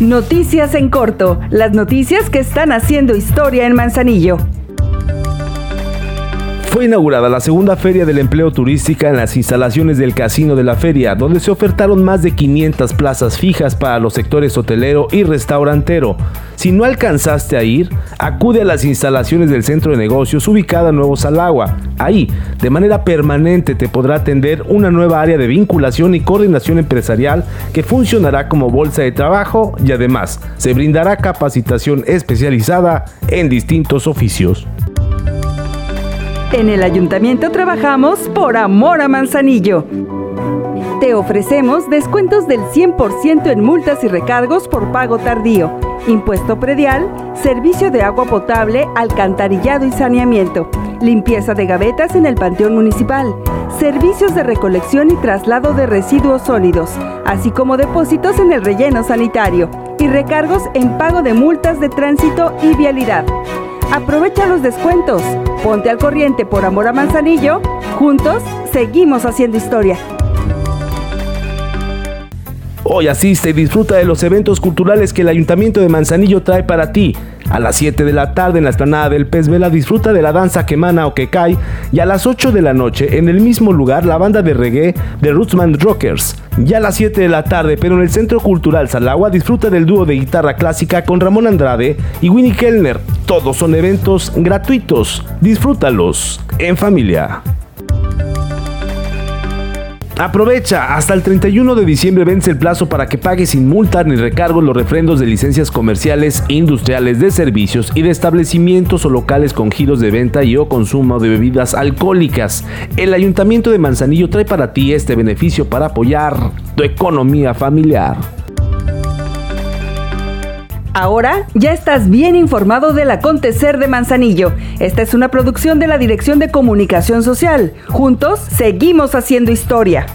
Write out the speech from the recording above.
Noticias en corto, las noticias que están haciendo historia en Manzanillo. Fue inaugurada la segunda feria del empleo turística en las instalaciones del Casino de la Feria, donde se ofertaron más de 500 plazas fijas para los sectores hotelero y restaurantero. Si no alcanzaste a ir, acude a las instalaciones del centro de negocios ubicada en Nuevo Salagua. Ahí, de manera permanente, te podrá atender una nueva área de vinculación y coordinación empresarial que funcionará como bolsa de trabajo y además se brindará capacitación especializada en distintos oficios. En el ayuntamiento trabajamos por amor a Manzanillo. Te ofrecemos descuentos del 100% en multas y recargos por pago tardío, impuesto predial, servicio de agua potable, alcantarillado y saneamiento, limpieza de gavetas en el Panteón Municipal, servicios de recolección y traslado de residuos sólidos, así como depósitos en el relleno sanitario y recargos en pago de multas de tránsito y vialidad. Aprovecha los descuentos. Ponte al corriente por amor a Manzanillo. Juntos seguimos haciendo historia. Hoy asiste y disfruta de los eventos culturales que el Ayuntamiento de Manzanillo trae para ti. A las 7 de la tarde en la esplanada del Pez Vela disfruta de la danza quemana o que cae y a las 8 de la noche en el mismo lugar la banda de reggae de Rootsman Rockers. Ya a las 7 de la tarde, pero en el Centro Cultural Salagua disfruta del dúo de guitarra clásica con Ramón Andrade y Winnie Kellner. Todos son eventos gratuitos. Disfrútalos en familia. Aprovecha, hasta el 31 de diciembre vence el plazo para que pagues sin multa ni recargos los refrendos de licencias comerciales, industriales, de servicios y de establecimientos o locales con giros de venta y o consumo de bebidas alcohólicas. El Ayuntamiento de Manzanillo trae para ti este beneficio para apoyar tu economía familiar. Ahora ya estás bien informado del acontecer de Manzanillo. Esta es una producción de la Dirección de Comunicación Social. Juntos seguimos haciendo historia.